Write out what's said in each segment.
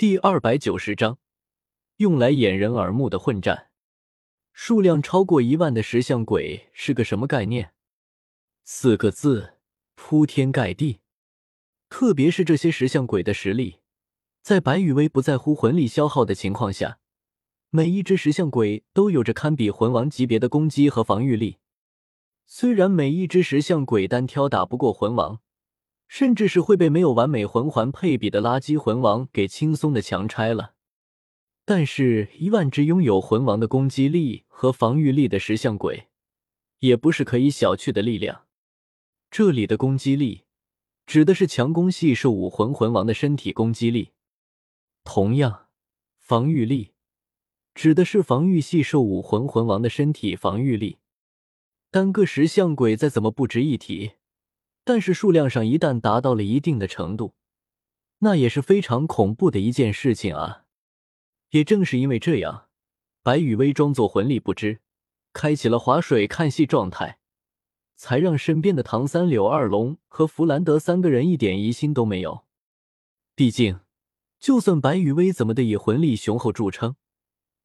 第二百九十章，用来掩人耳目的混战，数量超过一万的石像鬼是个什么概念？四个字：铺天盖地。特别是这些石像鬼的实力，在白羽薇不在乎魂力消耗的情况下，每一只石像鬼都有着堪比魂王级别的攻击和防御力。虽然每一只石像鬼单挑打不过魂王。甚至是会被没有完美魂环配比的垃圾魂王给轻松的强拆了，但是，一万只拥有魂王的攻击力和防御力的石像鬼，也不是可以小觑的力量。这里的攻击力，指的是强攻系兽武魂魂王的身体攻击力；同样，防御力，指的是防御系兽武魂魂王的身体防御力。单个石像鬼再怎么不值一提。但是数量上一旦达到了一定的程度，那也是非常恐怖的一件事情啊！也正是因为这样，白羽薇装作魂力不知，开启了划水看戏状态，才让身边的唐三、柳二龙和弗兰德三个人一点疑心都没有。毕竟，就算白羽薇怎么的以魂力雄厚著称，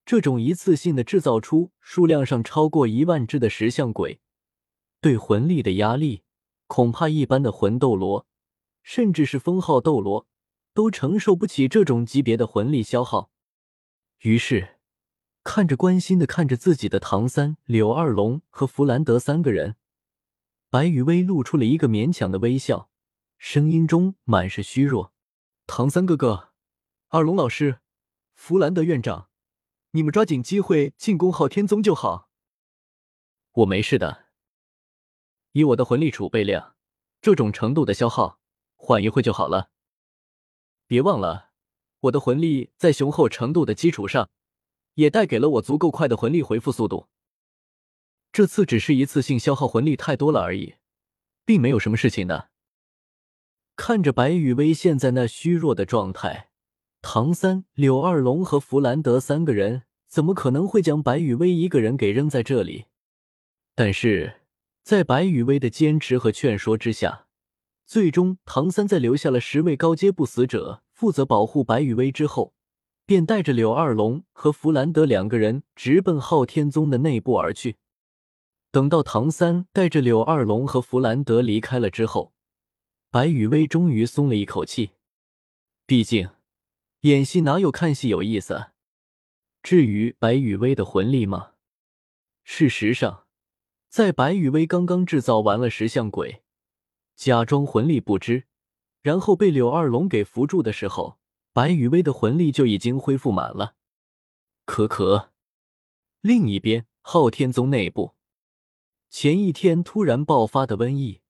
这种一次性的制造出数量上超过一万只的石像鬼，对魂力的压力。恐怕一般的魂斗罗，甚至是封号斗罗，都承受不起这种级别的魂力消耗。于是，看着关心的看着自己的唐三、柳二龙和弗兰德三个人，白羽薇露出了一个勉强的微笑，声音中满是虚弱：“唐三哥哥，二龙老师，弗兰德院长，你们抓紧机会进攻昊天宗就好。我没事的。”以我的魂力储备量，这种程度的消耗，缓一会就好了。别忘了，我的魂力在雄厚程度的基础上，也带给了我足够快的魂力回复速度。这次只是一次性消耗魂力太多了而已，并没有什么事情的。看着白羽薇现在那虚弱的状态，唐三、柳二龙和弗兰德三个人怎么可能会将白羽薇一个人给扔在这里？但是。在白羽薇的坚持和劝说之下，最终唐三在留下了十位高阶不死者负责保护白羽薇之后，便带着柳二龙和弗兰德两个人直奔昊天宗的内部而去。等到唐三带着柳二龙和弗兰德离开了之后，白羽薇终于松了一口气。毕竟，演戏哪有看戏有意思？至于白羽薇的魂力吗？事实上。在白羽薇刚刚制造完了石像鬼，假装魂力不支，然后被柳二龙给扶住的时候，白羽薇的魂力就已经恢复满了。可可，另一边，昊天宗内部，前一天突然爆发的瘟疫，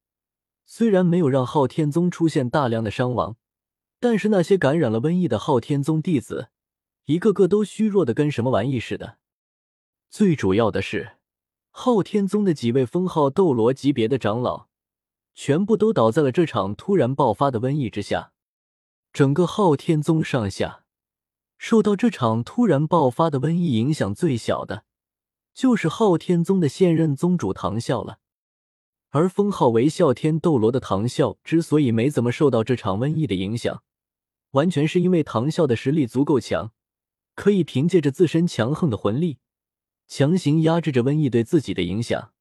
虽然没有让昊天宗出现大量的伤亡，但是那些感染了瘟疫的昊天宗弟子，一个个都虚弱的跟什么玩意似的。最主要的是。昊天宗的几位封号斗罗级别的长老，全部都倒在了这场突然爆发的瘟疫之下。整个昊天宗上下，受到这场突然爆发的瘟疫影响最小的，就是昊天宗的现任宗主唐啸了。而封号为啸天斗罗的唐啸，之所以没怎么受到这场瘟疫的影响，完全是因为唐啸的实力足够强，可以凭借着自身强横的魂力。强行压制着瘟疫对自己的影响。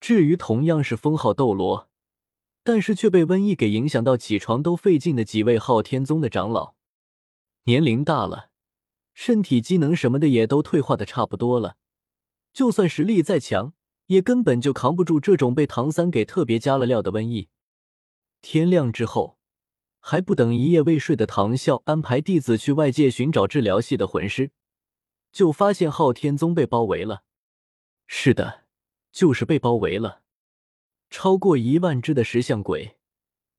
至于同样是封号斗罗，但是却被瘟疫给影响到起床都费劲的几位昊天宗的长老，年龄大了，身体机能什么的也都退化的差不多了，就算实力再强，也根本就扛不住这种被唐三给特别加了料的瘟疫。天亮之后，还不等一夜未睡的唐啸安排弟子去外界寻找治疗系的魂师。就发现昊天宗被包围了，是的，就是被包围了。超过一万只的石像鬼，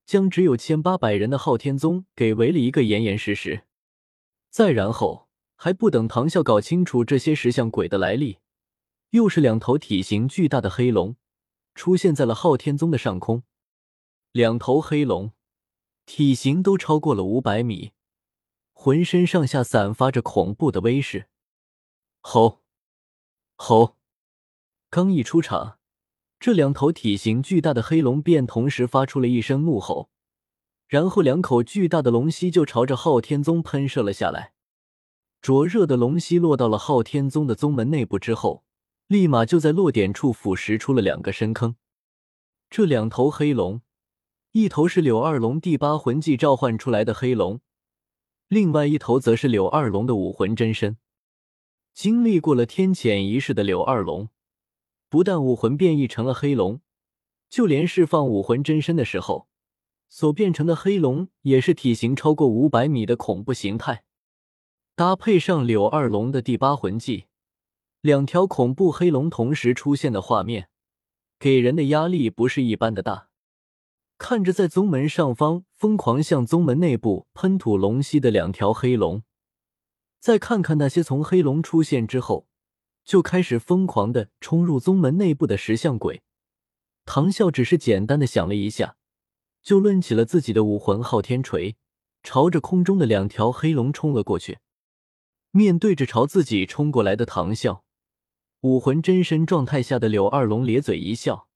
将只有千八百人的昊天宗给围了一个严严实实。再然后，还不等唐啸搞清楚这些石像鬼的来历，又是两头体型巨大的黑龙出现在了昊天宗的上空。两头黑龙体型都超过了五百米，浑身上下散发着恐怖的威势。吼！吼！刚一出场，这两头体型巨大的黑龙便同时发出了一声怒吼，然后两口巨大的龙息就朝着昊天宗喷射了下来。灼热的龙息落到了昊天宗的宗门内部之后，立马就在落点处腐蚀出了两个深坑。这两头黑龙，一头是柳二龙第八魂技召唤出来的黑龙，另外一头则是柳二龙的武魂真身。经历过了天谴仪式的柳二龙，不但武魂变异成了黑龙，就连释放武魂真身的时候，所变成的黑龙也是体型超过五百米的恐怖形态。搭配上柳二龙的第八魂技，两条恐怖黑龙同时出现的画面，给人的压力不是一般的大。看着在宗门上方疯狂向宗门内部喷吐龙息的两条黑龙，再看看那些从黑龙出现之后就开始疯狂的冲入宗门内部的石像鬼，唐啸只是简单的想了一下，就抡起了自己的武魂昊天锤，朝着空中的两条黑龙冲了过去。面对着朝自己冲过来的唐啸，武魂真身状态下的柳二龙咧嘴一笑，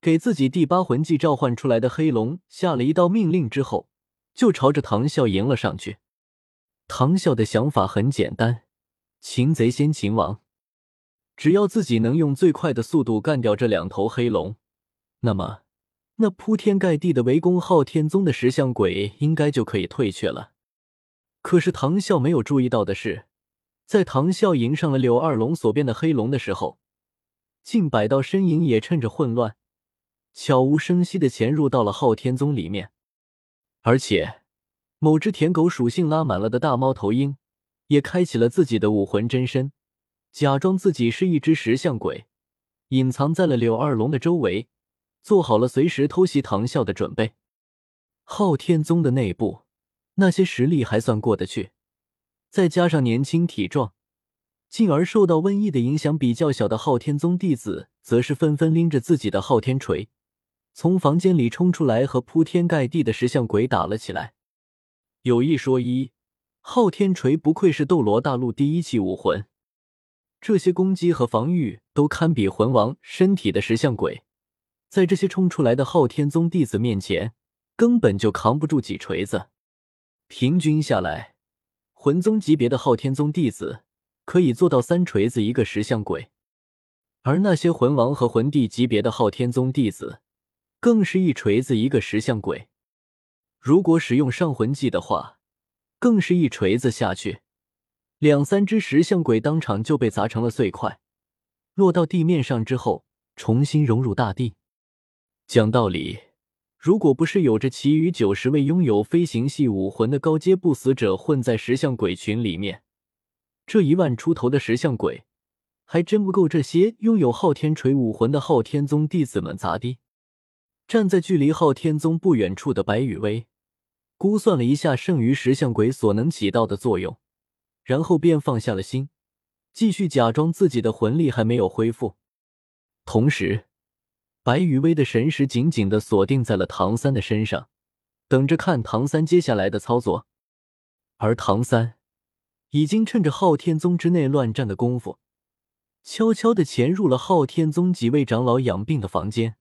给自己第八魂技召唤出来的黑龙下了一道命令之后，就朝着唐啸迎了上去。唐啸的想法很简单：擒贼先擒王，只要自己能用最快的速度干掉这两头黑龙，那么那铺天盖地的围攻昊天宗的石像鬼应该就可以退却了。可是唐啸没有注意到的是。在唐啸迎上了柳二龙所变的黑龙的时候，近百道身影也趁着混乱，悄无声息的潜入到了昊天宗里面。而且，某只舔狗属性拉满了的大猫头鹰，也开启了自己的武魂真身，假装自己是一只石像鬼，隐藏在了柳二龙的周围，做好了随时偷袭唐啸的准备。昊天宗的内部，那些实力还算过得去。再加上年轻体壮，进而受到瘟疫的影响比较小的昊天宗弟子，则是纷纷拎着自己的昊天锤，从房间里冲出来，和铺天盖地的石像鬼打了起来。有一说一，昊天锤不愧是斗罗大陆第一器武魂，这些攻击和防御都堪比魂王身体的石像鬼，在这些冲出来的昊天宗弟子面前，根本就扛不住几锤子。平均下来。魂宗级别的昊天宗弟子可以做到三锤子一个石像鬼，而那些魂王和魂帝级别的昊天宗弟子，更是一锤子一个石像鬼。如果使用上魂技的话，更是一锤子下去，两三只石像鬼当场就被砸成了碎块，落到地面上之后重新融入大地。讲道理。如果不是有着其余九十位拥有飞行系武魂的高阶不死者混在石像鬼群里面，这一万出头的石像鬼还真不够这些拥有昊天锤武魂的昊天宗弟子们砸的。站在距离昊天宗不远处的白羽薇，估算了一下剩余石像鬼所能起到的作用，然后便放下了心，继续假装自己的魂力还没有恢复，同时。白羽薇的神识紧紧的锁定在了唐三的身上，等着看唐三接下来的操作。而唐三已经趁着昊天宗之内乱战的功夫，悄悄的潜入了昊天宗几位长老养病的房间。